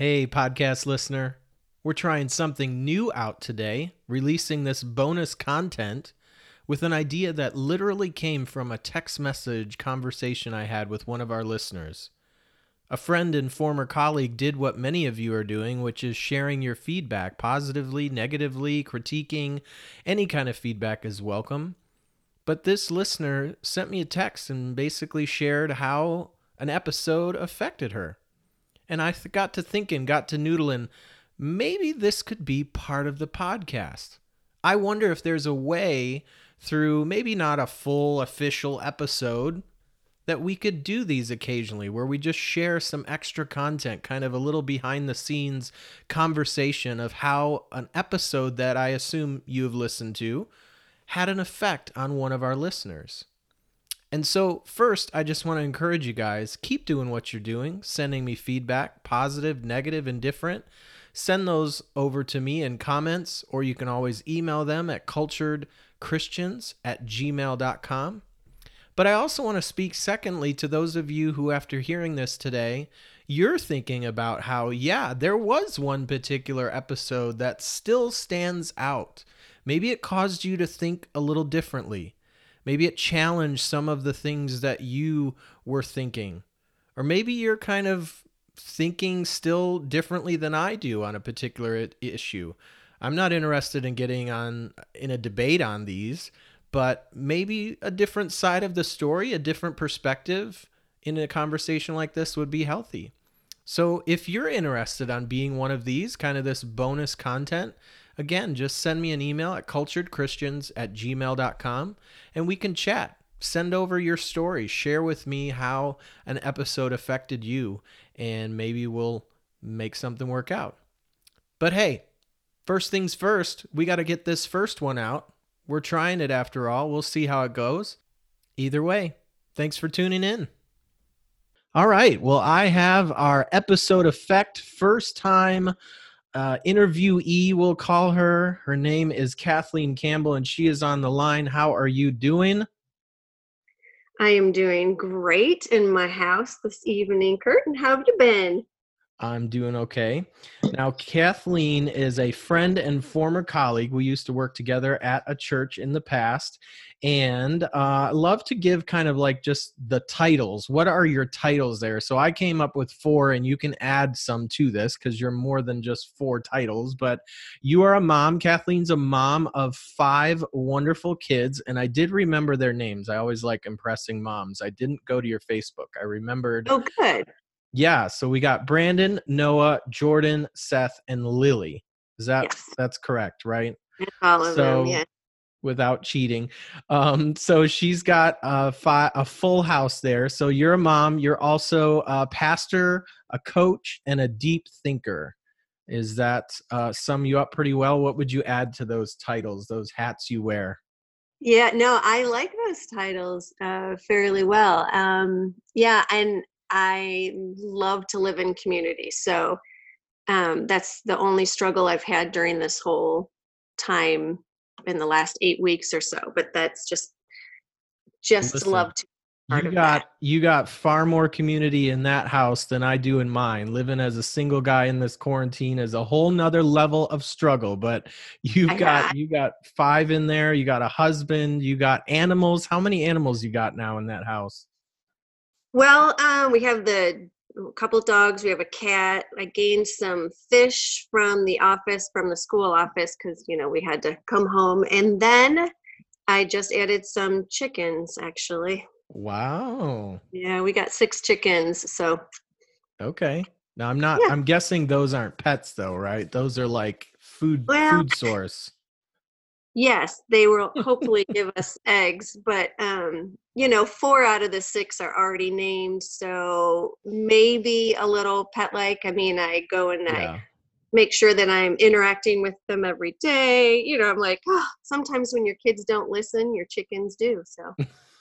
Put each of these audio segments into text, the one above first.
Hey, podcast listener. We're trying something new out today, releasing this bonus content with an idea that literally came from a text message conversation I had with one of our listeners. A friend and former colleague did what many of you are doing, which is sharing your feedback positively, negatively, critiquing. Any kind of feedback is welcome. But this listener sent me a text and basically shared how an episode affected her. And I got to thinking, got to noodling, maybe this could be part of the podcast. I wonder if there's a way through maybe not a full official episode that we could do these occasionally where we just share some extra content, kind of a little behind the scenes conversation of how an episode that I assume you have listened to had an effect on one of our listeners. And so, first, I just want to encourage you guys keep doing what you're doing, sending me feedback, positive, negative, indifferent. Send those over to me in comments, or you can always email them at culturedchristians at gmail.com. But I also want to speak, secondly, to those of you who, after hearing this today, you're thinking about how, yeah, there was one particular episode that still stands out. Maybe it caused you to think a little differently. Maybe it challenged some of the things that you were thinking. Or maybe you're kind of thinking still differently than I do on a particular issue. I'm not interested in getting on in a debate on these, but maybe a different side of the story, a different perspective in a conversation like this would be healthy. So if you're interested on being one of these, kind of this bonus content, again, just send me an email at culturedchristians at gmail.com and we can chat. Send over your story. Share with me how an episode affected you, and maybe we'll make something work out. But hey, first things first, we got to get this first one out. We're trying it after all. We'll see how it goes. Either way, thanks for tuning in. All right. Well, I have our episode effect first time uh, interviewee, we'll call her. Her name is Kathleen Campbell, and she is on the line. How are you doing? I am doing great in my house this evening. Curtin, how have you been? I'm doing okay. Now, Kathleen is a friend and former colleague. We used to work together at a church in the past. And uh, I love to give kind of like just the titles. What are your titles there? So I came up with four, and you can add some to this because you're more than just four titles. But you are a mom. Kathleen's a mom of five wonderful kids. And I did remember their names. I always like impressing moms. I didn't go to your Facebook. I remembered. Oh, good. Yeah, so we got Brandon, Noah, Jordan, Seth, and Lily. Is that Yes. that's correct, right? All of So them, yeah. without cheating. Um, so she's got a fi- a full house there. So you're a mom. You're also a pastor, a coach, and a deep thinker. Is that uh, sum you up pretty well? What would you add to those titles, those hats you wear? Yeah, no, I like those titles uh, fairly well. Um, yeah, and I love to live in community. So um, that's the only struggle I've had during this whole time in the last eight weeks or so. But that's just just Listen, love to You got you got far more community in that house than I do in mine. Living as a single guy in this quarantine is a whole nother level of struggle. But you've I got got- you got five in there. You got a husband. You got animals. How many animals you got now in that house? Well, um, we have the couple dogs. We have a cat. I gained some fish from the office, from the school office, because you know we had to come home, and then I just added some chickens. Actually, Wow. yeah, we got six chickens. So Okay. Now I'm not. Yeah. I'm guessing those aren't pets though, right? Those are like food Well- food source. Yes, they will hopefully give us eggs, but um, you know, four out of the six are already named. So maybe a little pet-like. I mean, I go and I make sure that I'm interacting with them every day. You know, I'm like, oh, sometimes when your kids don't listen, your chickens do. So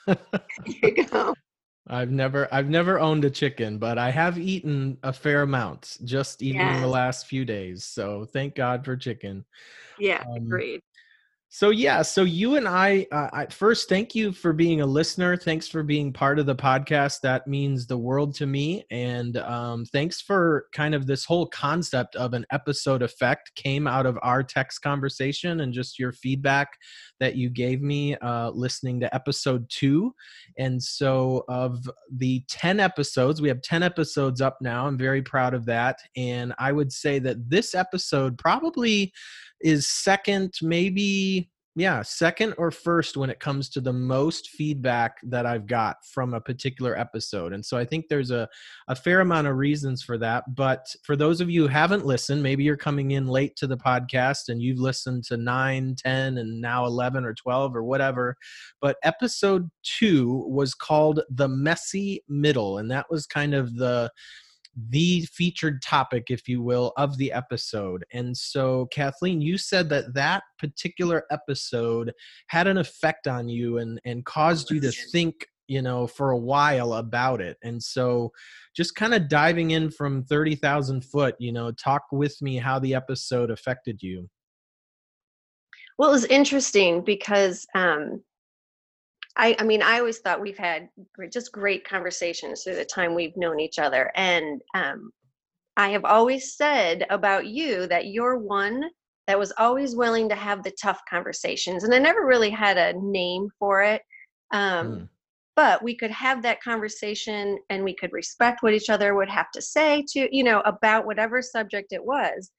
you go. I've never I've never owned a chicken, but I have eaten a fair amount just even in the last few days. So thank God for chicken. Yeah, Um, agreed. So yeah, so you and I, uh, I, first thank you for being a listener. Thanks for being part of the podcast. That means the world to me. And um, thanks for kind of this whole concept of an episode effect came out of our text conversation and just your feedback that you gave me uh, listening to episode two. And so of the ten episodes, we have ten episodes up now. I'm very proud of that. And I would say that this episode probably is second, maybe yeah, second or first when it comes to the most feedback that I've got from a particular episode. And so I think there's a, a fair amount of reasons for that. But for those of you who haven't listened, maybe you're coming in late to the podcast and you've listened to 9, 10, and now 11 or 12 or whatever. But episode two was called The Messy Middle. And that was kind of the the featured topic, if you will, of the episode. And so, Kathleen, you said that that particular episode had an effect on you and, and caused you to think, you know, for a while about it. And so, just kind of diving in from 30,000 foot, you know, talk with me how the episode affected you. Well, it was interesting because um, I, I mean, I always thought we've had just great conversations through the time we've known each other. And um, I have always said about you that you're one that was always willing to have the tough conversations. And I never really had a name for it. Um, mm. But we could have that conversation and we could respect what each other would have to say to, you know, about whatever subject it was.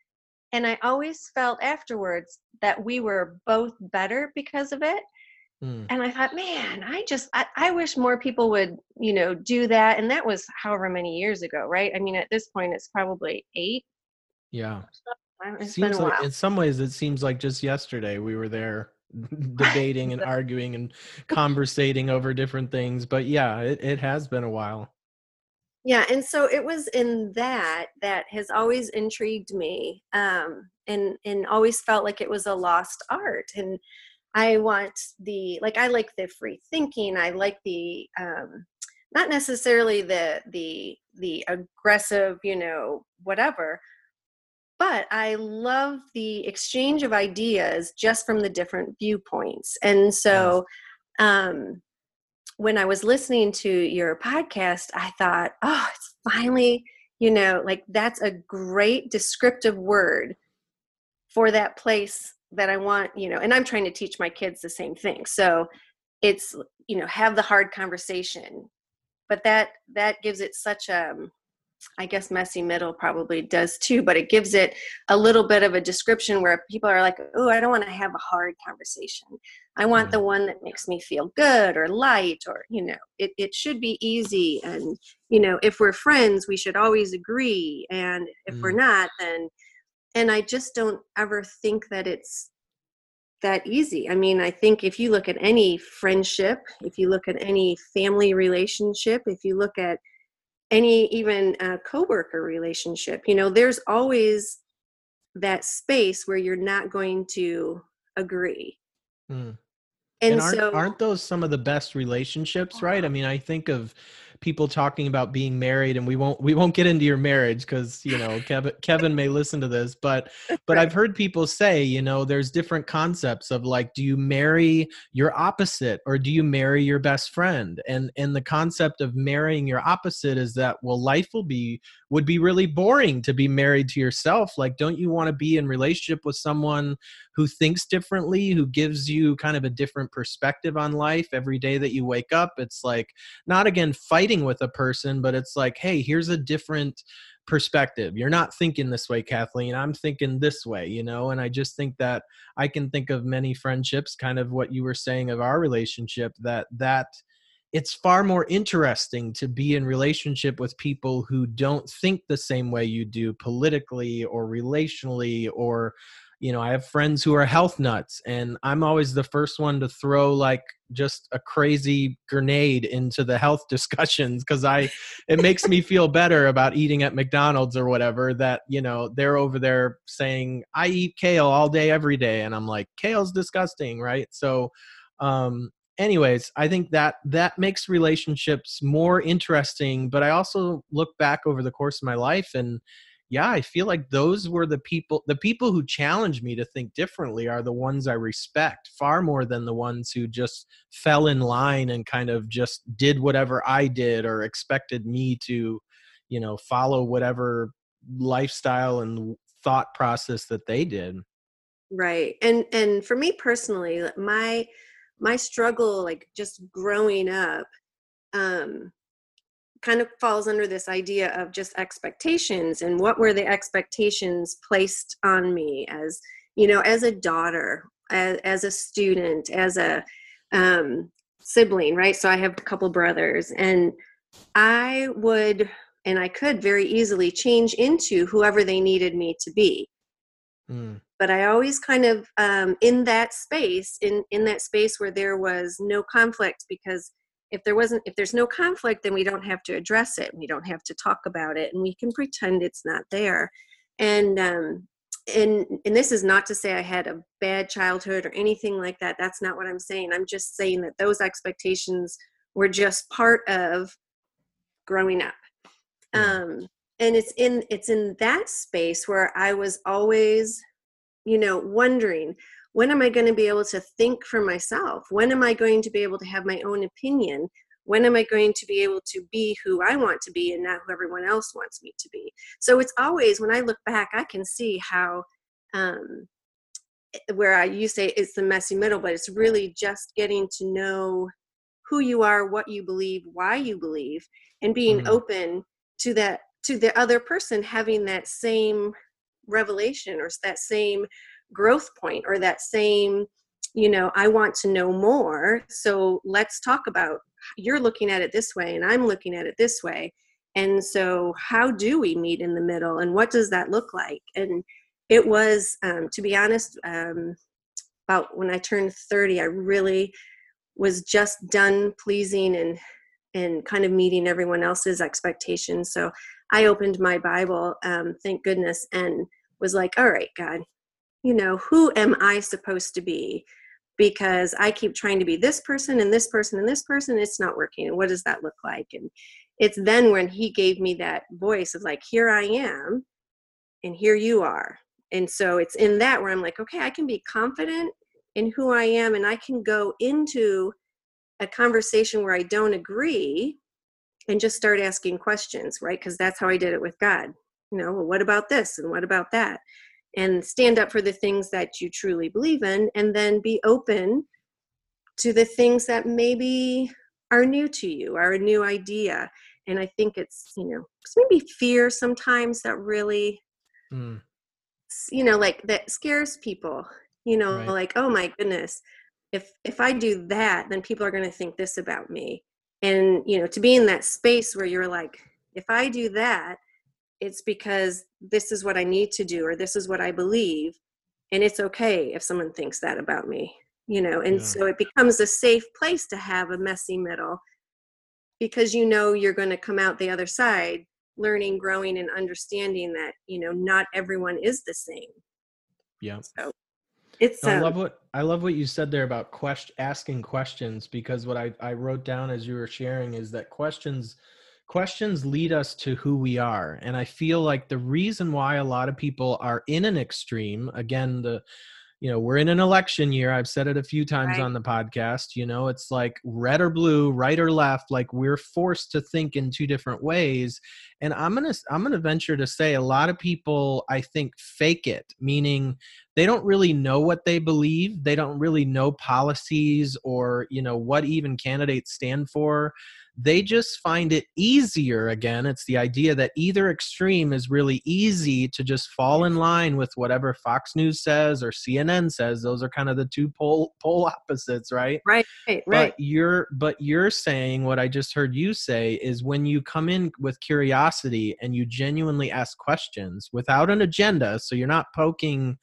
And I always felt afterwards that we were both better because of it Mm. And I thought, man, I just, I, I wish more people would, you know, do that. And that was however many years ago, right? I mean, at this point, it's probably eight. Yeah. It's seems like, in some ways, it seems like just yesterday we were there debating and arguing and conversating over different things. But yeah, it, it has been a while. Yeah. And so it was in that that has always intrigued me um, and, and always felt like it was a lost art. And, I want the like I like the free thinking. I like the um not necessarily the the the aggressive, you know, whatever. But I love the exchange of ideas just from the different viewpoints. And so um when I was listening to your podcast, I thought, oh, it's finally, you know, like that's a great descriptive word for that place that I want, you know, and I'm trying to teach my kids the same thing. So it's, you know, have the hard conversation. But that that gives it such a I guess messy middle probably does too, but it gives it a little bit of a description where people are like, "Oh, I don't want to have a hard conversation. I want mm. the one that makes me feel good or light or, you know, it it should be easy and, you know, if we're friends, we should always agree and if mm. we're not, then and i just don't ever think that it's that easy. I mean i think if you look at any friendship if you look at any family relationship if you look at any even uh, coworker relationship you know there's always that space where you're not going to agree. Mm. and, and aren't, so aren't those some of the best relationships right? I mean i think of people talking about being married and we won't we won't get into your marriage because you know kevin kevin may listen to this but but i've heard people say you know there's different concepts of like do you marry your opposite or do you marry your best friend? And and the concept of marrying your opposite is that well life will be would be really boring to be married to yourself. Like don't you want to be in relationship with someone who thinks differently who gives you kind of a different perspective on life every day that you wake up? It's like not again fighting with a person but it's like hey here's a different perspective. You're not thinking this way kathleen. I'm thinking this way you know? And i just think that i can think of many friendships kind of what you were saying of our relationship that that it's far more interesting to be in relationship with people who don't think the same way you do politically or relationally or you know i have friends who are health nuts and i'm always the first one to throw like just a crazy grenade into the health discussions because i it makes me feel better about eating at mcdonald's or whatever that you know they're over there saying i eat kale all day every day and i'm like kale's disgusting right? So um anyways i think that that makes relationships more interesting but i also look back over the course of my life and yeah, I feel like those were the people the people who challenge me to think differently are the ones I respect far more than the ones who just fell in line and kind of just did whatever I did or expected me to, you know, follow whatever lifestyle and thought process that they did. Right. And and for me personally, my my struggle like just growing up um kind of falls under this idea of just expectations and what were the expectations placed on me as you know as a daughter as, as a student as a um, sibling right so i have a couple brothers and i would and i could very easily change into whoever they needed me to be mm. But i always kind of um, in that space in in that space where there was no conflict because if there wasn't if there's no conflict then we don't have to address it we don't have to talk about it and we can pretend it's not there. And um and and this is not to say i had a bad childhood or anything like that that's not what i'm saying i'm just saying that those expectations were just part of growing up. Um and it's in it's in that space where i was always you know wondering when am I going to be able to think for myself? When am I going to be able to have my own opinion? When am I going to be able to be who I want to be and not who everyone else wants me to be? So it's always, when I look back, I can see how, um, eh, where I, you say it's the messy middle, but it's really just getting to know who you are, what you believe, why you believe, and being mm. open to that, to the other person having that same revelation or that same growth point or that same you know i want to know more so let's talk about you're looking at it this way and i'm looking at it this way. And so how do we meet in the middle and what does that look like? And it was um, to be honest um, about when i turned 30 i really was just done pleasing and and kind of meeting everyone else's expectations. So i opened my bible um, thank goodness and was like all right god you know, who am I supposed to be? Because I keep trying to be this person and this person and this person, it's not working. And what does that look like? And it's then when he gave me that voice of like, here I am, and here you are. And so it's in that where I'm like, okay, I can be confident in who I am, and I can go into a conversation where I don't agree and just start asking questions, right? Because that's how I did it with God. You know, well, what about this and what about that? and stand up for the things that you truly believe in and then be open to the things that maybe are new to you are a new idea and i think it's you know it's maybe fear sometimes that really mm. you know like that scares people you know right. like oh my goodness if if i do that then people are going to think this about me and you know to be in that space where you're like if i do that it's because this is what I need to do or this is what I believe. And it's okay if someone thinks that about me, you know. And yeah. so it becomes a safe place to have a messy middle because you know you're going to come out the other side learning, growing, and understanding that, you know, not everyone is the same. Yeah. So it's I love um what I love what you said there about question asking questions because what I, I wrote down as you were sharing is that questions questions lead us to who we are and i feel like the reason why a lot of people are in an extreme again the you know we're in an election year i've said it a few times right. on the podcast you know it's like red or blue right or left like we're forced to think in two different ways and i'm gonna i'm gonna venture to say a lot of people i think fake it meaning they don't really know what they believe. They don't really know policies or you know what even candidates stand for. They just find it easier again it's the idea that either extreme is really easy to just fall in line with whatever fox news says or cnn says. Those are kind of the two pole pole opposites right? Right right but you're but you're saying what i just heard you say is when you come in with curiosity and you genuinely ask questions without an agenda so you're not poking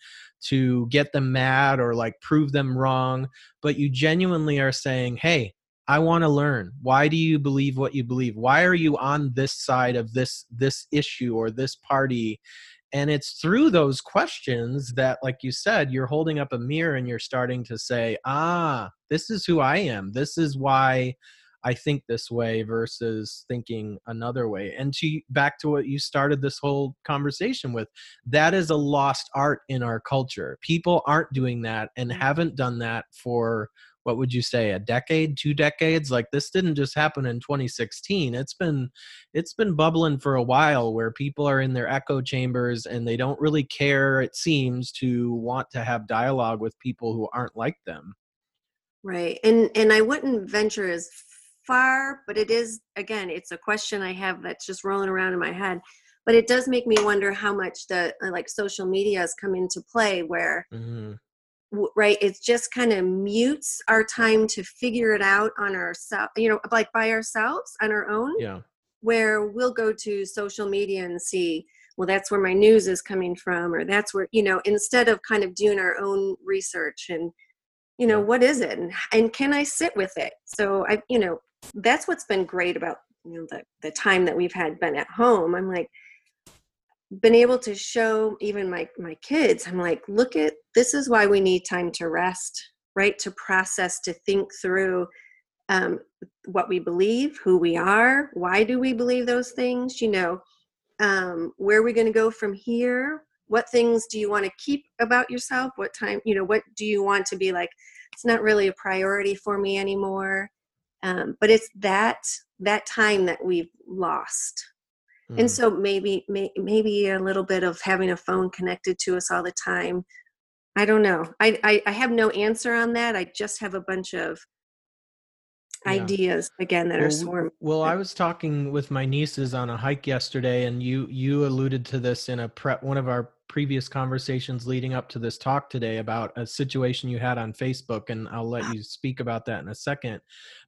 to get them mad or like prove them wrong but you genuinely are saying hey I want to learn. Why do you believe what you believe? Why are you on this side of this this issue or this party? And it's through those questions that like you said, you're holding up a mirror and you're starting to say, "Ah, this is who I am. This is why I think this way versus thinking another way. And to back to what you started this whole conversation with, that is a lost art in our culture. People aren't doing that and mm-hmm. haven't done that for what would you say a decade two decades like this didn't just happen in 2016 it's been it's been bubbling for a while where people are in their echo chambers and they don't really care it seems to want to have dialogue with people who aren't like them right and and i wouldn't venture as far but it is again it's a question i have that's just rolling around in my head but it does make me wonder how much the uh, like social media has come into play where mm-hmm. right it just kind of mutes our time to figure it out on ourselves you know like by ourselves on our own yeah. where we'll go to social media and see well that's where my news is coming from or that's where you know instead of kind of doing our own research and you know what is it and, and can i sit with it? So i you know that's what's been great about you know the, the time that we've had been at home. I'm like been able to show even my my kids i'm like look at this is why we need time to rest right? To process to think through um, what we believe who we are why do we believe those things you know? Um, where are we going to go from here? What things do you want to keep about yourself? What time you know what do you want to be like? It's not really a priority for me anymore um, but it's that that time that we've lost mm. and so maybe may, maybe a little bit of having a phone connected to us all the time i don't know i i, I have no answer on that i just have a bunch of yeah. ideas again that well, are swarming well i was talking with my nieces on a hike yesterday and you you alluded to this in a prep one of our previous conversations leading up to this talk today about a situation you had on Facebook, and I'll let you speak about that in a second.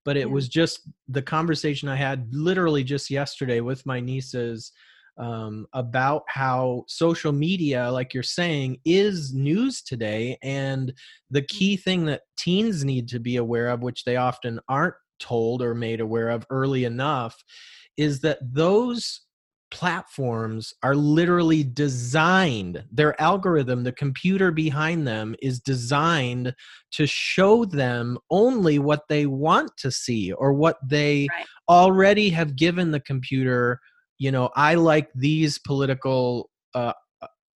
But it yeah. was just the conversation I had literally just yesterday with my nieces um, about how social media, like you're saying, is news today. And the mm. key thing that teens need to be aware of, which they often aren't told or made aware of early enough, is that those platforms are literally designed their algorithm the computer behind them is designed to show them only what they want to see or what they right. already have given the computer you know i like these political uh,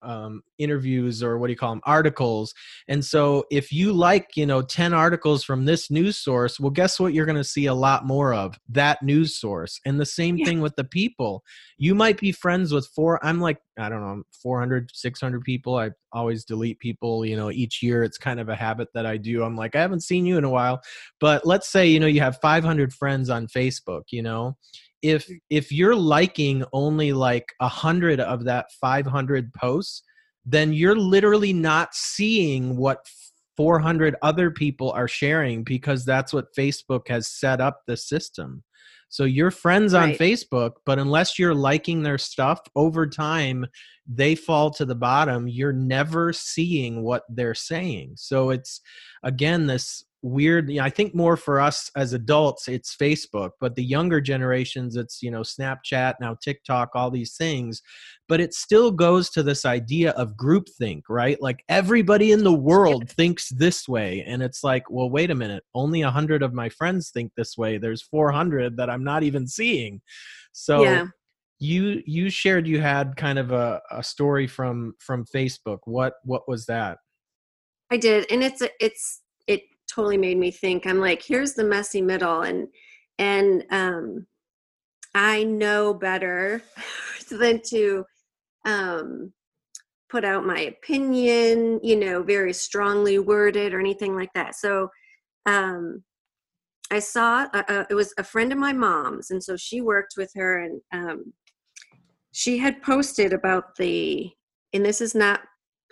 um, interviews or what do you call them articles. And so if you like you know 10 articles from this news source well guess what you're going to see a lot more of? That news source. And the same yeah. thing with the people. You might be friends with four i'm like i don't know 400 600 people. I always delete people you know each year. It's kind of a habit that i do. I'm like i haven't seen you in a while. But let's say you know you have 500 friends on facebook you know if mm. if you're liking only like a hundred of that 500 posts then you're literally not seeing what 400 other people are sharing because that's what facebook has set up the system. So you're friends on right. facebook but unless you're liking their stuff over time they fall to the bottom. You're never seeing what they're saying. So it's again this weird you know, i think more for us as adults it's facebook but the younger generations it's you know snapchat now tiktok all these things. But it still goes to this idea of groupthink right? Like everybody in the world thinks this way and it's like well wait a minute only a 100 of my friends think this way there's 400 that i'm not even seeing. So yeah. you you shared you had kind of a, a story from from facebook. What what was that? I did and it's it's it totally made me think i'm like here's the messy middle and and um i know better than to um put out my opinion you know very strongly worded or anything like that. So um i saw uh, uh, it was a friend of my mom's and so she worked with her and um she had posted about the and this is not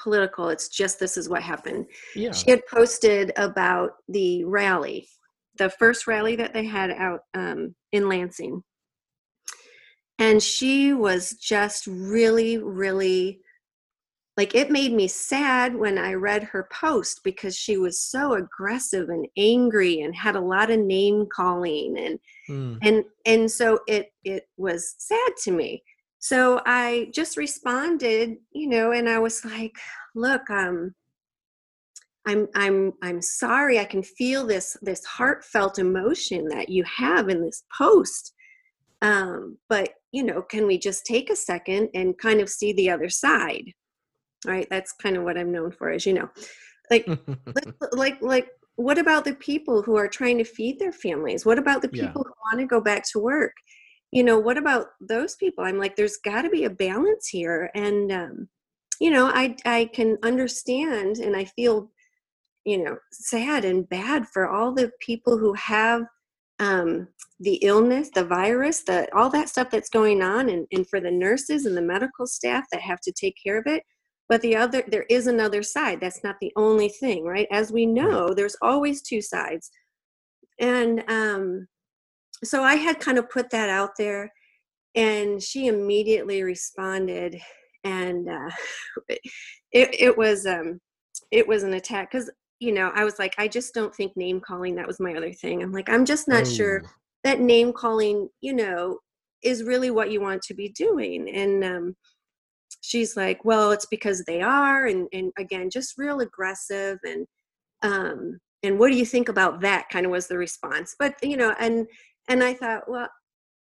political. It's just this is what happened. Yeah. She had posted about the rally, the first rally that they had out um, in Lansing. And she was just really, really like it made me sad when I read her post because she was so aggressive and angry and had a lot of name calling and mm. and and so it it was sad to me so i just responded you know and i was like look um i'm i'm i'm sorry i can feel this this heartfelt emotion that you have in this post um but you know can we just take a second and kind of see the other side? Right? That's kind of what i'm known for as you know. Like like like what about the people who are trying to feed their families? What about the people yeah. who want to go back to work you know what about those people? I'm like there's got to be a balance here and um, you know i i can understand and i feel you know sad and bad for all the people who have um, the illness the virus the all that stuff that's going on and, and for the nurses and the medical staff that have to take care of it. But the other there is another side that's not the only thing right? As we know there's always two sides. And um so I had kind of put that out there, and she immediately responded, and uh, it it was um it was an attack because you know I was like I just don't think name calling that was my other thing. I'm like I'm just not oh. sure that name calling you know is really what you want to be doing and um she's like well it's because they are and and again just real aggressive and um and what do you think about that kind of was the response but you know and and i thought well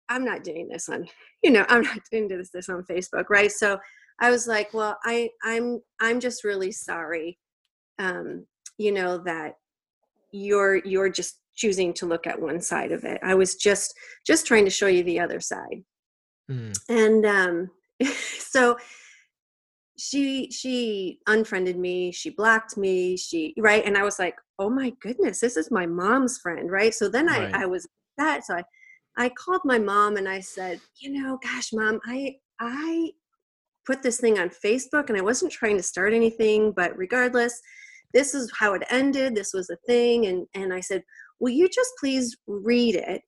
i'm not doing this on you know i'm not doing this this on facebook right? So i was like well i i'm i'm just really sorry um you know that you're you're just choosing to look at one side of it. I was just just trying to show you the other side. Mm. and um so she she unfriended me she blocked me she right? And i was like oh my goodness this is my mom's friend right? So then right. i i was that. So I, I called my mom and I said, you know, gosh, mom, I, I put this thing on Facebook and I wasn't trying to start anything, but regardless, this is how it ended. This was a thing. And, and I said, will you just please read it?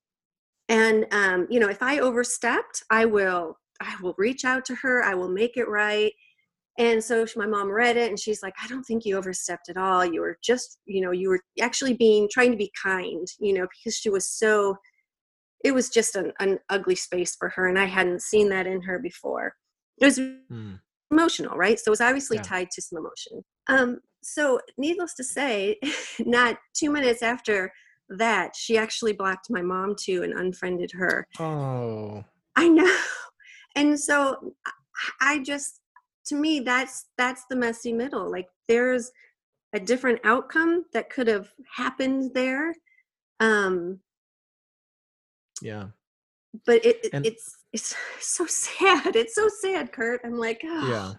And, um, you know, if I overstepped, I will, I will reach out to her. I will make it right. And so my mom read it and she's like, I don't think you overstepped at all. You were just, you know, you were actually being, trying to be kind, you know, because she was so, it was just an, an ugly space for her. And I hadn't seen that in her before. It was mm. emotional, right? So it was obviously yeah. tied to some emotion. Um, so needless to say, not two minutes after that, she actually blocked my mom too and unfriended her. Oh. I know. And so I just to me that's that's the messy middle like there's a different outcome that could have happened there um yeah. but it, it's it's so sad it's so sad kurt i'm like oh, yeah.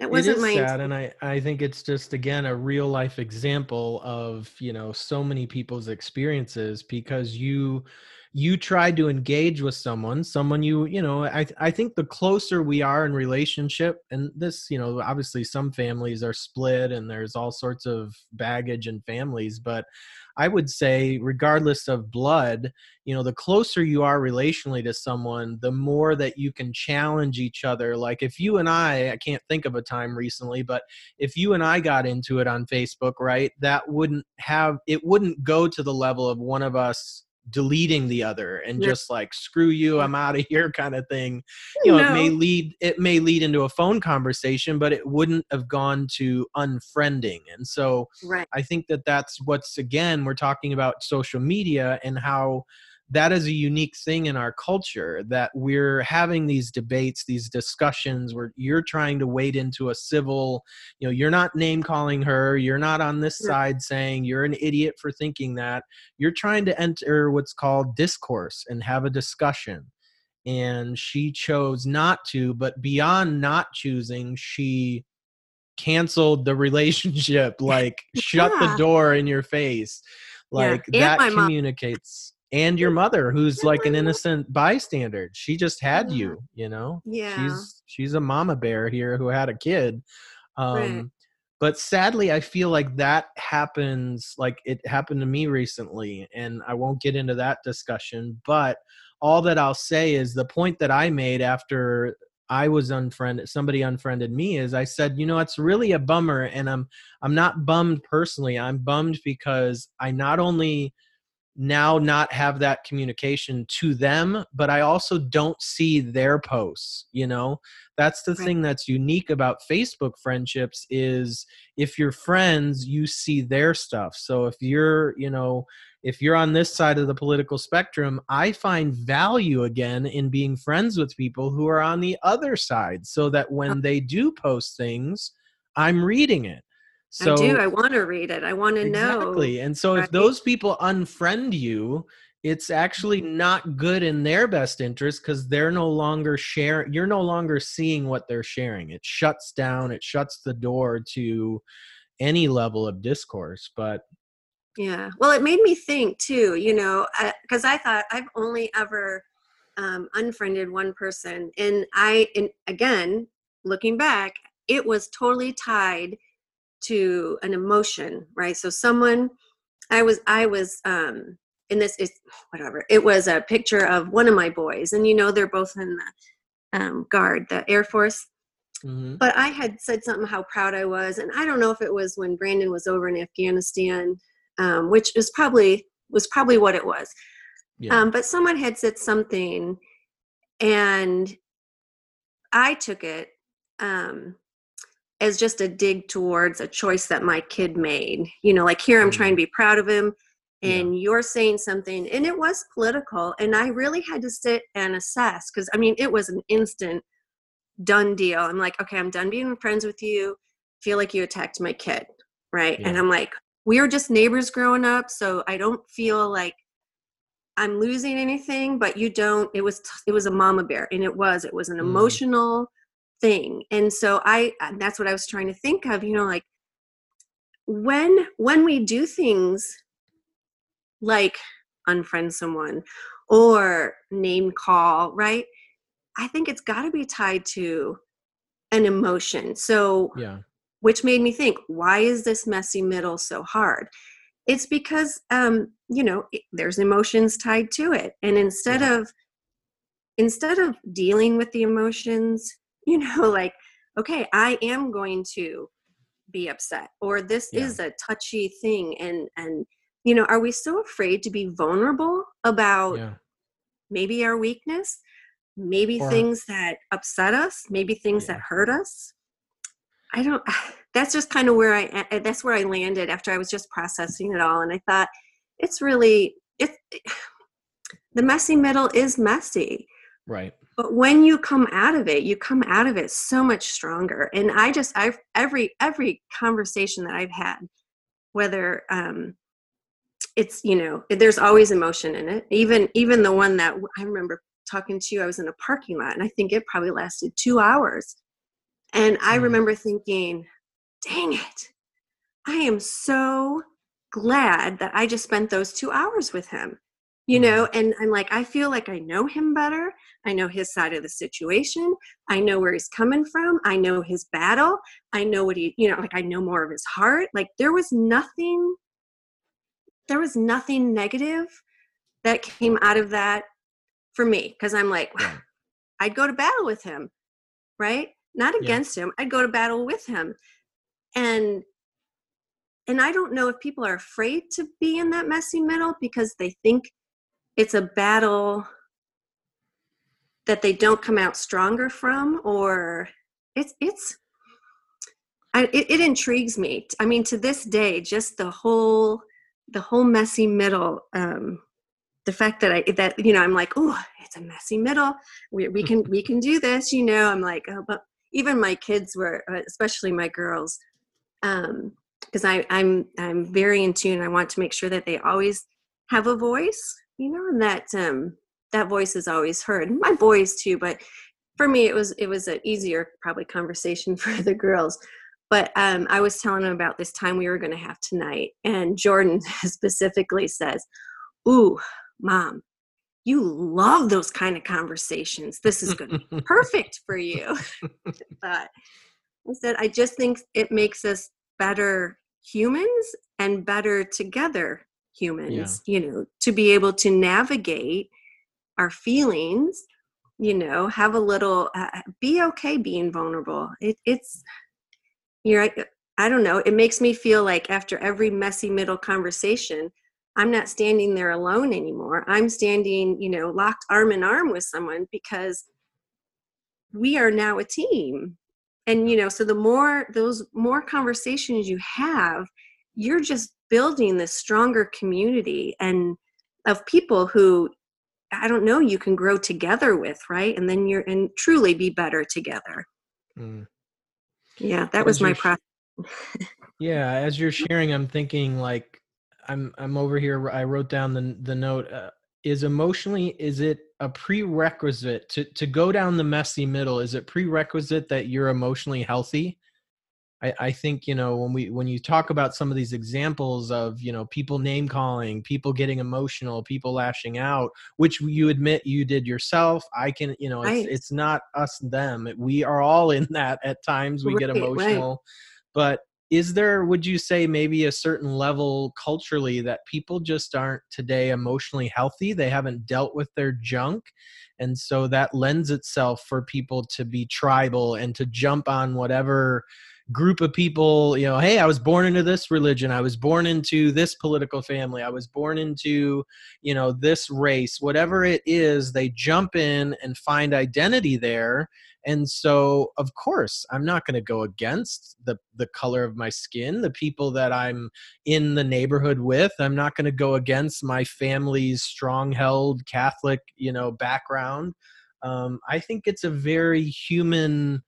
That wasn't it is my sad and i i think it's just again a real life example of you know so many people's experiences because you you tried to engage with someone someone you you know i i think the closer we are in relationship and this you know obviously some families are split and there's all sorts of baggage in families but i would say regardless of blood you know the closer you are relationally to someone the more that you can challenge each other. Like if you and i i can't think of a time recently but if you and i got into it on facebook right that wouldn't have it wouldn't go to the level of one of us deleting the other and yeah. just like screw you i'm out of here kind of thing you know no. it may lead it may lead into a phone conversation but it wouldn't have gone to unfriending and so right. i think that that's what's again we're talking about social media and how that is a unique thing in our culture that we're having these debates these discussions where you're trying to wade into a civil you know you're not name calling her you're not on this side saying you're an idiot for thinking that. You're trying to enter what's called discourse and have a discussion. And she chose not to but beyond not choosing she canceled the relationship like shut the door in your face. Like yeah. that communicates and your mother who's like an innocent bystander. She just had you you know? Yeah. She's she's a mama bear here who had a kid. Um right. but sadly i feel like that happens like it happened to me recently and i won't get into that discussion but all that i'll say is the point that i made after I was unfriended somebody unfriended me is I said, you know, it's really a bummer and I'm I'm not bummed personally. I'm bummed because I not only now not have that communication to them but i also don't see their posts you know? That's the right. thing that's unique about facebook friendships is if you're friends you see their stuff. So if you're you know if you're on this side of the political spectrum i find value again in being friends with people who are on the other side so that when they do post things i'm reading it so, I do. I want to read it. I want to exactly. know. Exactly. And so right? if those people unfriend you, it's actually mm-hmm. not good in their best interest because they're no longer sharing you're no longer seeing what they're sharing it shuts down it shuts the door to any level of discourse but yeah well it made me think too you know because I, I, thought i've only ever um, unfriended one person and i and again looking back it was totally tied to an emotion right so someone i was i was um in this is whatever it was a picture of one of my boys and you know they're both in the um, guard the air force mm-hmm. but i had said something how proud i was and i don't know if it was when brandon was over in afghanistan um, which is probably was probably what it was yeah. um, but someone had said something and i took it um, as just a dig towards a choice that my kid made. You know, like here I'm trying to mm-hmm. be proud of him and yeah. you're saying something and it was political and I really had to sit and assess cuz I mean it was an instant done deal. I'm like, okay, I'm done being friends with you. Feel like you attacked my kid, right? Yeah. And I'm like, we were just neighbors growing up, so I don't feel like I'm losing anything, but you don't. It was it was a mama bear, and it was it was an mm. emotional thing. And so i uh, that's what i was trying to think of you know like when when we do things like unfriend someone or name call right? I think it's got to be tied to an emotion. So yeah. which made me think why is this messy middle so hard? It's because um you know it, there's emotions tied to it. And instead yeah. of instead of dealing with the emotions you know like okay i am going to be upset or this yeah. is a touchy thing and and you know are we so afraid to be vulnerable about yeah. maybe our weakness maybe or, things that upset us maybe things yeah. that hurt us i don't that's just kind of where i that's where i landed after i was just processing it all and i thought it's really it the messy middle is messy right but when you come out of it you come out of it so much stronger. And i just i've every every conversation that i've had whether um it's you know there's always emotion in it. Even even the one that i remember talking to you i was in a parking lot and i think it probably lasted two hours. And i mm. remember thinking dang it. I am so glad that i just spent those two hours with him you know mm-hmm. and i'm like i feel like i know him better. I know his side of the situation. I know where he's coming from. I know his battle. I know what he you know like i know more of his heart. Like there was nothing there was nothing negative that came out of that for me because i'm like i'd go to battle with him right? Not against yeah. him. I'd go to battle with him. And and i don't know if people are afraid to be in that messy middle because they think it's a battle that they don't come out stronger from or it's it's I, it, it intrigues me. I mean to this day just the whole the whole messy middle um the fact that i that you know i'm like oh it's a messy middle. We, we can we can do this you know? I'm like oh but even my kids were uh, especially my girls um because i i'm i'm very in tune. I want to make sure that they always have a voice you know and that um that voice is always heard my boys too but for me it was it was an easier probably conversation for the girls. But um, i was telling them about this time we were going to have tonight and jordan specifically says ooh mom you love those kind of conversations. This is going to be perfect for you. But i said i just think it makes us better humans and better together humans yeah. you know to be able to navigate our feelings you know have a little uh, be okay being vulnerable it, it's you're I don't know it makes me feel like after every messy middle conversation I'm not standing there alone anymore. I'm standing, you know, locked arm in arm with someone because we are now a team. And, you know, so the more those more conversations you have, you're just building this stronger community and of people who I don't know, you can grow together with, right? And then you're and truly be better together. Mm. Yeah, that was my process. yeah, as you're sharing, I'm thinking like I'm I'm over here. I wrote down the the note. Uh, is emotionally is it a prerequisite to to go down the messy middle? Is it prerequisite that you're emotionally healthy? I, I think you know when we when you talk about some of these examples of you know people name calling, people getting emotional, people lashing out, which you admit you did yourself. I can you know it's right. it's not us them. We are all in that at times. We right, get emotional, right. but is there would you say maybe a certain level culturally that people just aren't today emotionally healthy they haven't dealt with their junk and so that lends itself for people to be tribal and to jump on whatever group of people you know hey i was born into this religion. I was born into this political family. I was born into you know this race. Whatever it is they jump in and find identity there. And so of course i'm not going to go against the the color of my skin the people that i'm in the neighborhood with. I'm not going to go against my family's strong held catholic you know background. Um, i think it's a very human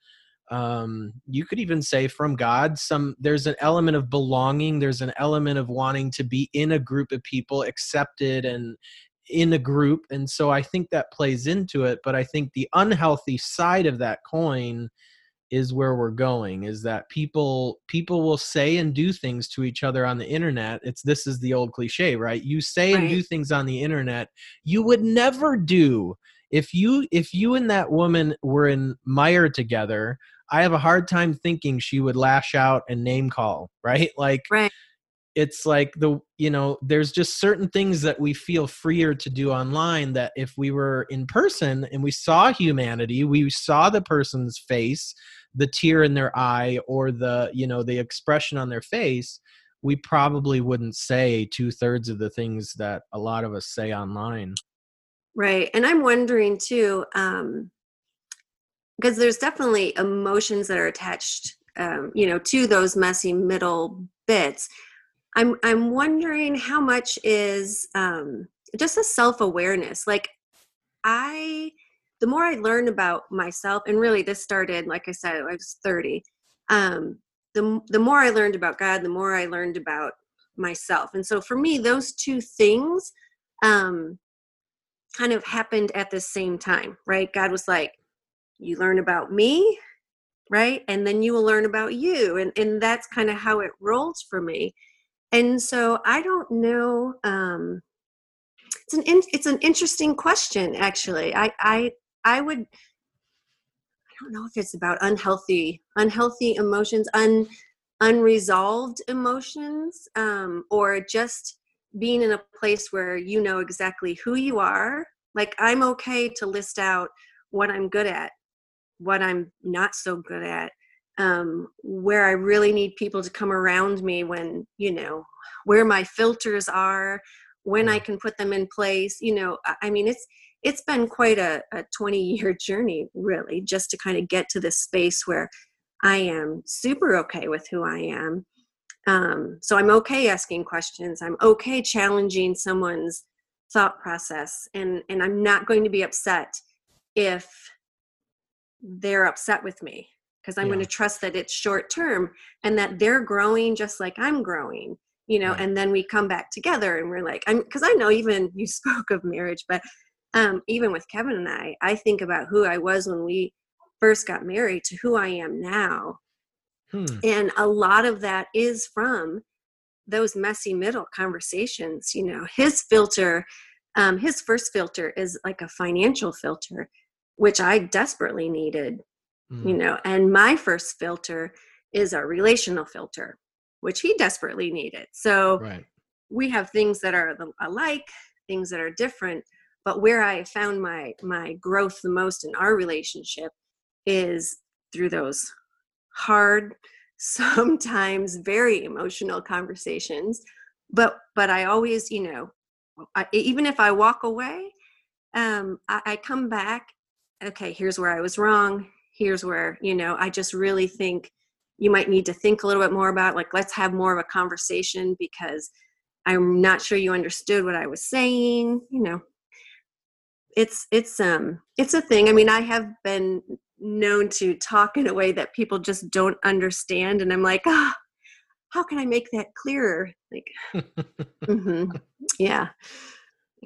um, you could even say from god some there's an element of belonging there's an element of wanting to be in a group of people accepted and in a group and so i think that plays into it but i think the unhealthy side of that coin is where we're going is that people people will say and do things to each other on the internet it's this is the old cliche right you say right. and do things on the internet you would never do if you if you and that woman were in mire together i have a hard time thinking she would lash out and name call right? Like right. it's like the you know there's just certain things that we feel freer to do online that if we were in person and we saw humanity we saw the person's face the tear in their eye or the you know the expression on their face we probably wouldn't say two-thirds of the things that a lot of us say online. Right and i'm wondering too um because there's definitely emotions that are attached um, you know to those messy middle bits I'm I'm wondering how much is um, just a self awareness. Like I, the more I learn about myself, and really this started, like I said, I was 30. Um, the the more I learned about God, the more I learned about myself. And so for me, those two things um, kind of happened at the same time, right? God was like, "You learn about me." right? And then you will learn about you. And and that's kind of how it rolls for me. And so i don't know um it's an in, it's an interesting question actually. I i i would i don't know if it's about unhealthy unhealthy emotions un unresolved emotions um or just being in a place where you know exactly who you are. Like i'm okay to list out what i'm good at what i'm not so good at um, where I really need people to come around me when, you know, where my filters are, when I can put them in place. You know, I mean, it's it's been quite a, a 20 year journey, really, just to kind of get to this space where I am super okay with who I am. Um, so I'm okay asking questions. I'm okay challenging someone's thought process, and and I'm not going to be upset if they're upset with me because i'm yeah. going to trust that it's short term and that they're growing just like i'm growing you know right. and then we come back together and we're like i'm because i know even you spoke of marriage but um even with kevin and i i think about who i was when we first got married to who i am now hmm. and a lot of that is from those messy middle conversations you know his filter um, his first filter is like a financial filter which i desperately needed mm. you know and my first filter is a relational filter which he desperately needed so right. we have things that are alike things that are different but where i found my my growth the most in our relationship is through those hard sometimes very emotional conversations but but i always you know I, even if i walk away um I, I come back okay here's where i was wrong here's where you know i just really think you might need to think a little bit more about like let's have more of a conversation because i'm not sure you understood what i was saying you know it's it's um it's a thing i mean i have been known to talk in a way that people just don't understand and i'm like ah oh, how can i make that clearer like mm-hmm. yeah.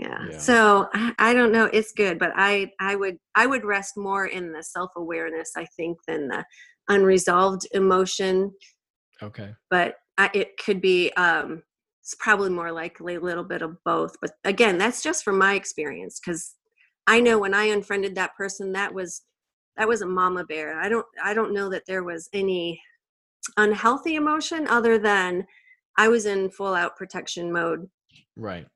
Yeah. Yeah. So I, I don't know it's good but i i would i would rest more in the self-awareness i think than the unresolved emotion. Okay. But I, it could be um it's probably more likely a little bit of both but again that's just from my experience because i know when i unfriended that person that was that was a mama bear. I don't i don't know that there was any unhealthy emotion other than i was in full out protection mode. Right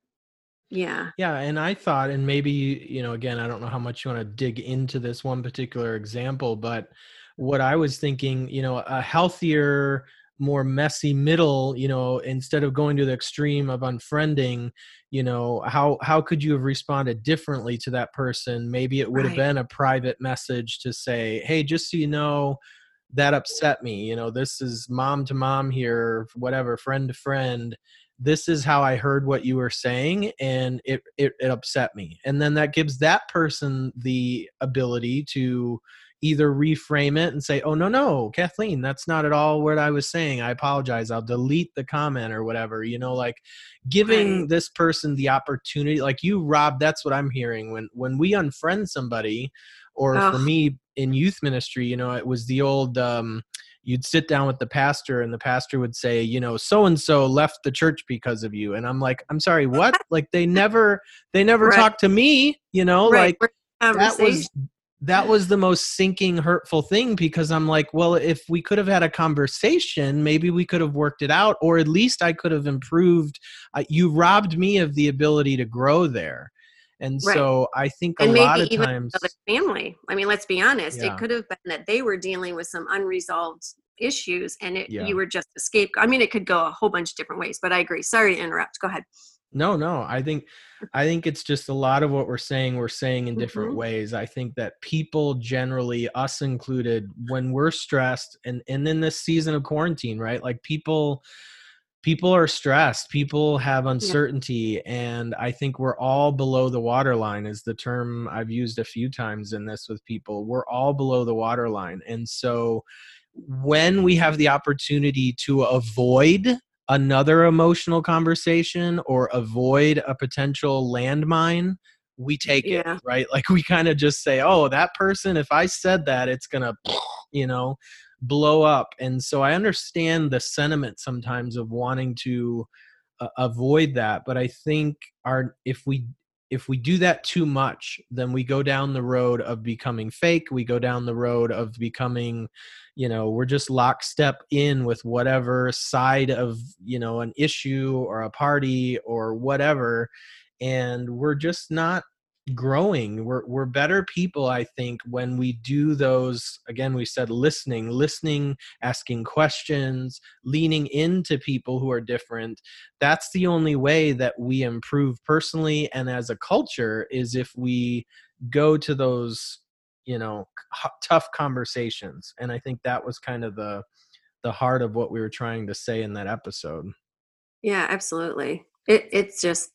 yeah yeah and i thought and maybe you know again i don't know how much you want to dig into this one particular example but what i was thinking you know a healthier more messy middle you know instead of going to the extreme of unfriending you know how how could you have responded differently to that person maybe it would right. have been a private message to say hey just so you know that upset me you know this is mom to mom here whatever friend to friend this is how i heard what you were saying and it, it it upset me and then that gives that person the ability to either reframe it and say, oh, no, no, Kathleen, that's not at all what I was saying. I apologize. I'll delete the comment or whatever. You know, like giving right. this person the opportunity, like you, Rob, that's what I'm hearing. When, when we unfriend somebody, or oh. for me in youth ministry, you know, it was the old, um, you'd sit down with the pastor and the pastor would say you know so and so left the church because of you and i'm like i'm sorry what like they never they never right. talked to me you know right. like that was that was the most sinking hurtful thing because i'm like well if we could have had a conversation maybe we could have worked it out or at least i could have improved uh, you robbed me of the ability to grow there and right. so i think and a lot of even times family i mean let's be honest yeah. it could have been that they were dealing with some unresolved issues and it, yeah. you were just escape i mean it could go a whole bunch of different ways but i agree sorry to interrupt go ahead no, no. I think I think it's just a lot of what we're saying we're saying in different mm-hmm. ways. I think that people generally, us included, when we're stressed and and in this season of quarantine, right? Like people people are stressed people have uncertainty yeah. and i think we're all below the waterline is the term i've used a few times in this with people we're all below the waterline and so when we have the opportunity to avoid another emotional conversation or avoid a potential landmine, we take yeah. it, right? Like we kind of just say, oh, that person, if I said that, it's going to, you know, blow up. And so I understand the sentiment sometimes of wanting to uh, avoid that, but I think our if we if we do that too much, then we go down the road of becoming fake. We go down the road of becoming, you know, we're just lockstep in with whatever side of, you know, an issue or a party or whatever. And we're just not growing. We're we're better people i think when we do those again we said listening listening asking questions leaning into people who are different. That's the only way that we improve personally and as a culture is if we go to those you know tough conversations. And i think that was kind of the the heart of what we were trying to say in that episode. Yeah absolutely. It, it's just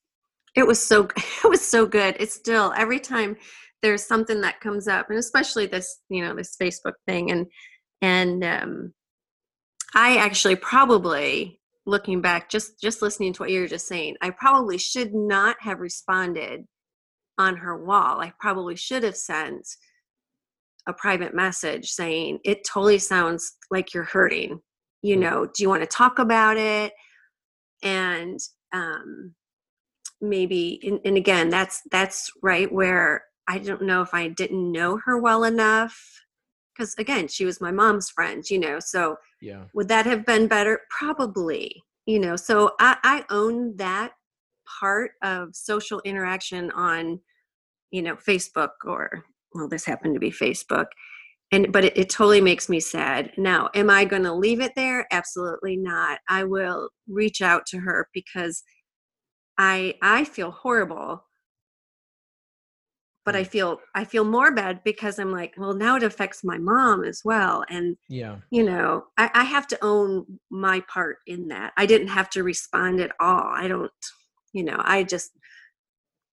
it was so it was so good. It's still every time there's something that comes up and especially this you know this facebook thing and and um i actually probably looking back just just listening to what you were just saying i probably should not have responded on her wall. I probably should have sent a private message saying it totally sounds like you're hurting. You mm. know do you want to talk about it? And um maybe and, and again that's that's right where i don't know if i didn't know her well enough because again she was my mom's friend you know so yeah. would that have been better? Probably you know so i i own that part of social interaction on you know facebook or well this happened to be facebook and but it, it totally makes me sad. Now am i going to leave it there? Absolutely not. I will reach out to her because i i feel horrible but i Mm. feel i feel more bad because i'm like well now it affects my mom as well and Yeah. you know I, I have to own my part in that i didn't have to respond at all i don't you know i just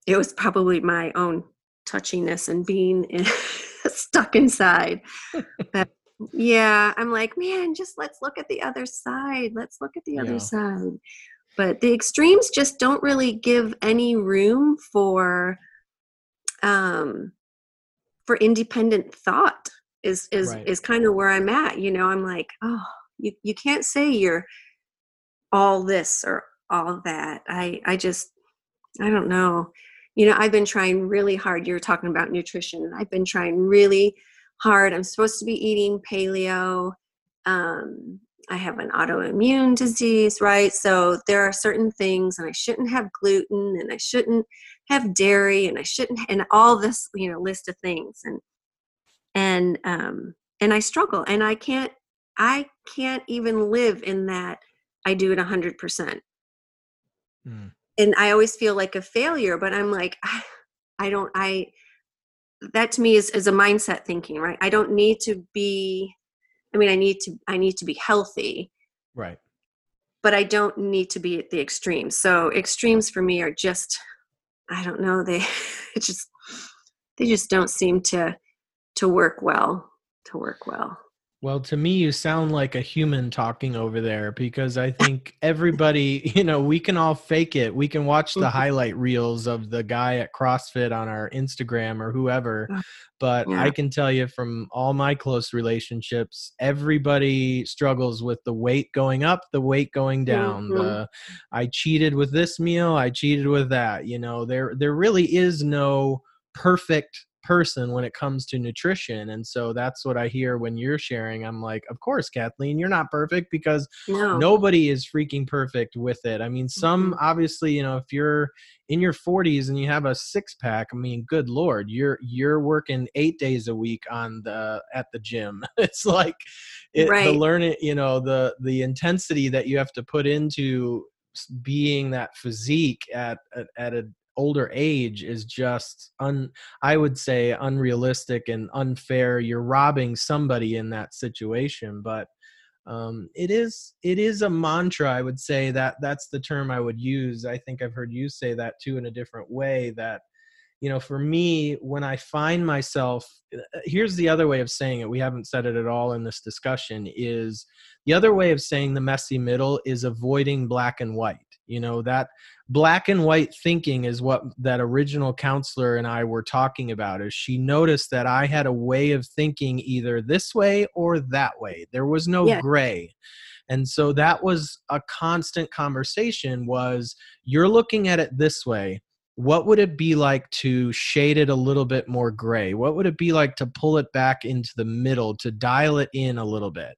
it was probably my own touchiness and being in, stuck inside but yeah i'm like man just let's look at the other side let's look at the Yeah. other side but the extremes just don't really give any room for um for independent thought is is Right. is kind of where i'm at you know i'm like oh you, you can't say you're all this or all that. I i just i don't know. You know i've been trying really hard you're talking about nutrition i've been trying really hard. I'm supposed to be eating paleo um i have an autoimmune disease right? So there are certain things and i shouldn't have gluten and i shouldn't have dairy and i shouldn't and all this you know list of things. And and um and i struggle and i can't i can't even live in that i do it a 100% Mm. and i always feel like a failure but i'm like i don't i that to me is, is a mindset thinking right? I don't need to be i mean i need to i need to be healthy. Right. but i don't need to be at the extremes so extremes for me are just i don't know they it just they just don't seem to to work well to work well Well, to me, you sound like a human talking over there because I think everybody, you know, we can all fake it. We can watch the Mhm. highlight reels of the guy at CrossFit on our Instagram or whoever. But Yeah. I can tell you from all my close relationships, everybody struggles with the weight going up, the weight going down. Mhm. The I cheated with this meal, I cheated with that. You know, there there really is no perfect person when it comes to nutrition and so that's what i hear when you're sharing i'm like of course kathleen you're not perfect because no. nobody is freaking perfect with it. I mean some Mhm. obviously you know if you're in your 40s and you have a six pack i mean good lord you're you're working eight days a week on the at the gym. It's like it, the learning you know the the intensity that you have to put into being that physique at at, at an older age is just un i would say unrealistic and unfair. You're robbing somebody in that situation but um, it is it is a mantra i would say that that's the term i would use. I think i've heard you say that too in a different way that you know for me when i find myself uh, here's the other way of saying it we haven't said it at all in this discussion is the other way of saying the messy middle is avoiding black and white. You know that black and white thinking is what that original counselor and i were talking about is she noticed that i had a way of thinking either this way or that way. There was no Yeah. gray. And so that was a constant conversation was you're looking at it this way. What would it be like to shade it a little bit more gray? What would it be like to pull it back into the middle to dial it in a little bit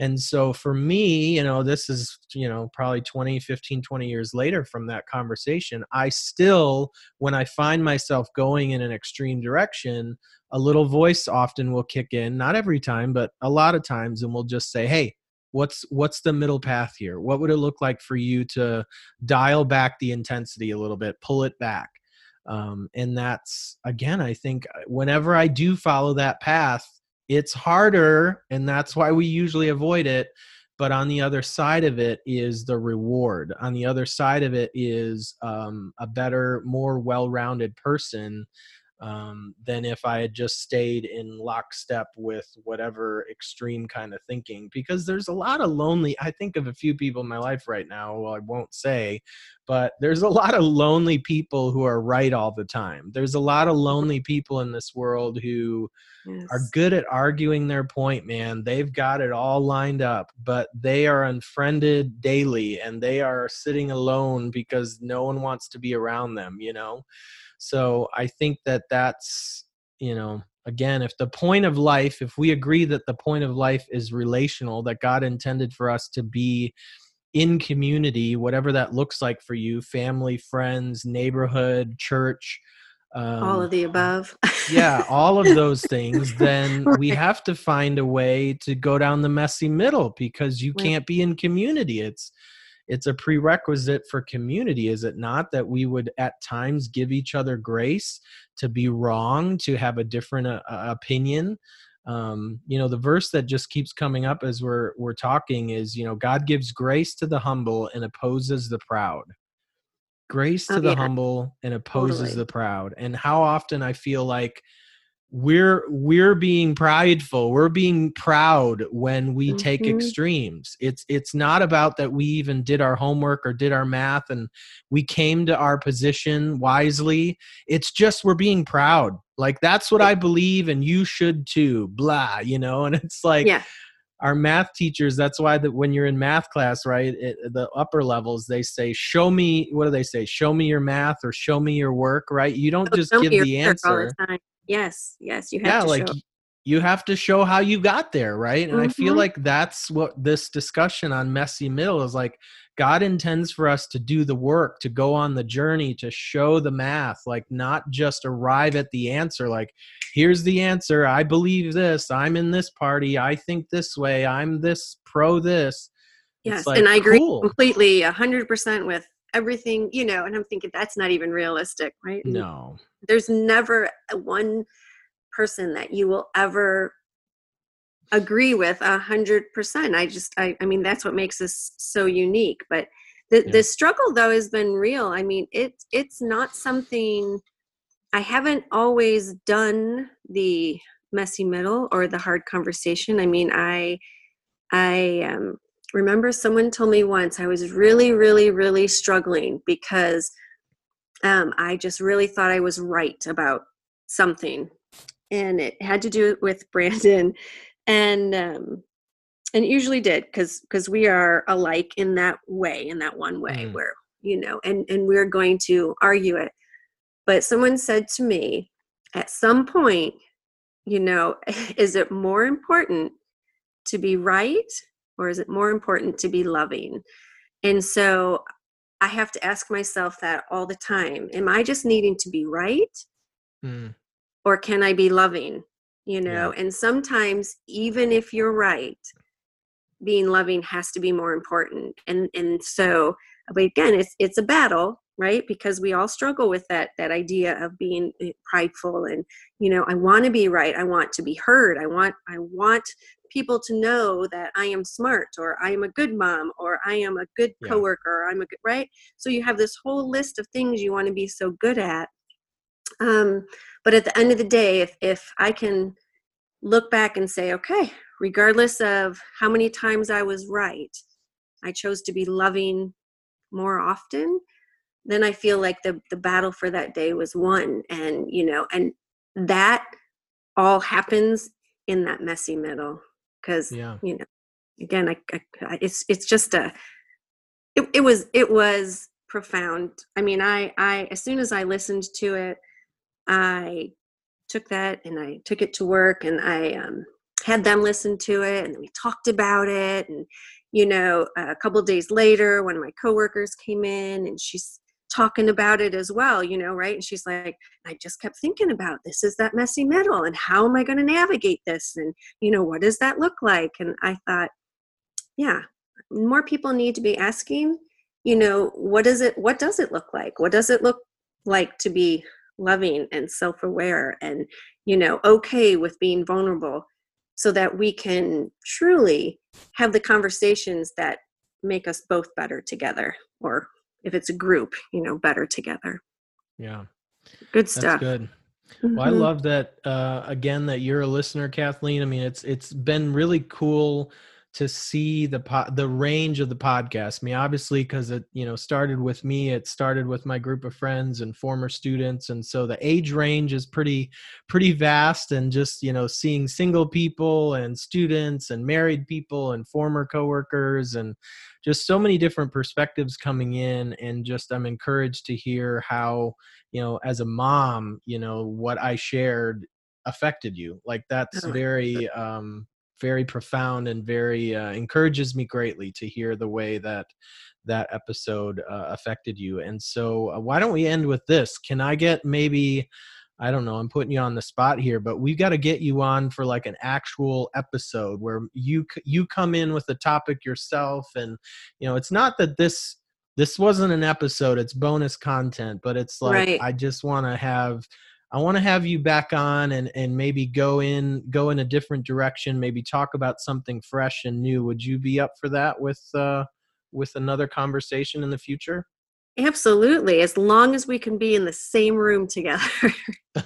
and so for me you know this is you know probably 20 15 20 years later from that conversation i still when i find myself going in an extreme direction a little voice often will kick in not every time but a lot of times and we'll just say hey what's what's the middle path here? What would it look like for you to dial back the intensity a little bit pull it back? Um, and that's again i think uh, whenever i do follow that path it's harder and that's why we usually avoid it but on the other side of it is the reward on the other side of it is um, a better more well-rounded person um, than if I had just stayed in lockstep with whatever extreme kind of thinking. Because there's a lot of lonely, I think of a few people in my life right now, well, I won't say, but there's a lot of lonely people who are right all the time. There's a lot of lonely people in this world who are good at arguing their point, man. They've got it all lined up, but they are unfriended daily and they are sitting alone because no one wants to be around them, you know? So I think that that's, you know, again, if the point of life, if we agree that the point of life is relational, that God intended for us to be in community, whatever that looks like for you family, friends, neighborhood, church. Um, all of the above yeah all of those things then right. we have to find a way to go down the messy middle because you right. can't be in community it's it's a prerequisite for community is it not that we would at times give each other grace to be wrong to have a different uh, uh opinion um, you know the verse that just keeps coming up as we're we're talking is you know god gives grace to the humble and opposes the proud grace to oh, the yeah. humble and opposes totally. the proud and how often i feel like we're we're being prideful we're being proud when we mm-hmm. take extremes it's it's not about that we even did our homework or did our math and we came to our position wisely it's just we're being proud like that's what i believe and you should too blah you know and it's like yeah our math teachers that's why that when you're in math class right it, the upper levels they say show me what do they say show me your math or show me your work right you don't oh, just give the answer the yes yes you have yeah, to like show. you have to show how you got there right and mm-hmm. i feel mm-hmm. like that's what this discussion on messy middle is like God intends for us to do the work, to go on the journey, to show the math, like not just arrive at the answer. Like, here's the answer. I believe this. I'm in this party. I think this way. I'm this pro this. Yes. Like, and I agree cool. completely, 100% with everything, you know, and I'm thinking that's not even realistic, right? No. There's never one person that you will ever agree with a hundred percent. I just, I, I mean, that's what makes us so unique. But the yeah. the struggle though has been real. I mean, it's it's not something I haven't always done the messy middle or the hard conversation. I mean, I I um, remember someone told me once I was really, really, really struggling because um, I just really thought I was right about something, and it had to do with Brandon and um and usually did because because we are alike in that way in that one way mm. where you know and and we're going to argue it but someone said to me at some point you know is it more important to be right or is it more important to be loving and so i have to ask myself that all the time am i just needing to be right mm. or can i be loving you know yeah. and sometimes even if you're right being loving has to be more important and and so but again it's it's a battle right because we all struggle with that that idea of being eh, prideful and you know i want to be right i want to be heard i want i want people to know that i am smart or i am a good mom or i am a good coworker yeah. i'm a good right so you have this whole list of things you want to be so good at um but at the end of the day if if i can look back and say okay regardless of how many times i was right i chose to be loving more often then i feel like the the battle for that day was won. And you know and that all happens in that messy middle. Because yeah. you know again I, I, it's it's just a it, it was it was profound. I mean i i as soon as i listened to it i took that and I took it to work and I um, had them listen to it and we talked about it. And, you know, a couple days later, one of my coworkers came in and she's talking about it as well, you know, right? And she's like, I just kept thinking about this is that messy middle and how am I going to navigate this? And, you know, what does that look like? And I thought, yeah, more people need to be asking, you know, what does it, what does it look like? What does it look like to be loving and self-aware and you know okay with being vulnerable so that we can truly have the conversations that make us both better together or if it's a group you know better together. Yeah. Good stuff. That's good. Mm-hmm. well i love that uh again that you're a listener kathleen. I mean it's it's been really cool to see the po- the range of the podcast. I mean, obviously, because it you know started with me, it started with my group of friends and former students, and so the age range is pretty pretty vast. And just you know, seeing single people and students and married people and former coworkers and just so many different perspectives coming in, and just I'm encouraged to hear how you know, as a mom, you know, what I shared affected you. Like that's very um very profound and very uh, encourages me greatly to hear the way that that episode uh, affected you. And so, uh, why don't we end with this? Can I get maybe? I don't know. I'm putting you on the spot here, but we've got to get you on for like an actual episode where you you come in with a topic yourself, and you know, it's not that this this wasn't an episode; it's bonus content, but it's like Right. I just want to have I want to have you back on and and maybe go in go in a different direction, maybe talk about something fresh and new. Would you be up for that with uh with another conversation in the future? Absolutely. As long as we can be in the same room together.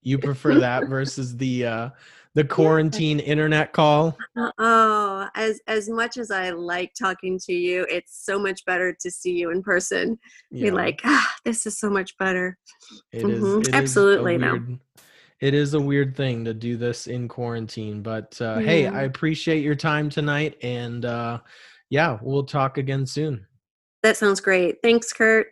You prefer that versus the uh the quarantine internet call? oh, as as much as I like talking to you, it's so much better to see you in person. Be Yeah, like, ah, this is so much better. it is Mhm. it is a Absolutely, no. weird it is a weird thing to do this in quarantine, but uh hey, I appreciate your time tonight and uh yeah, we'll talk again soon. That sounds great. Thanks, Kurt.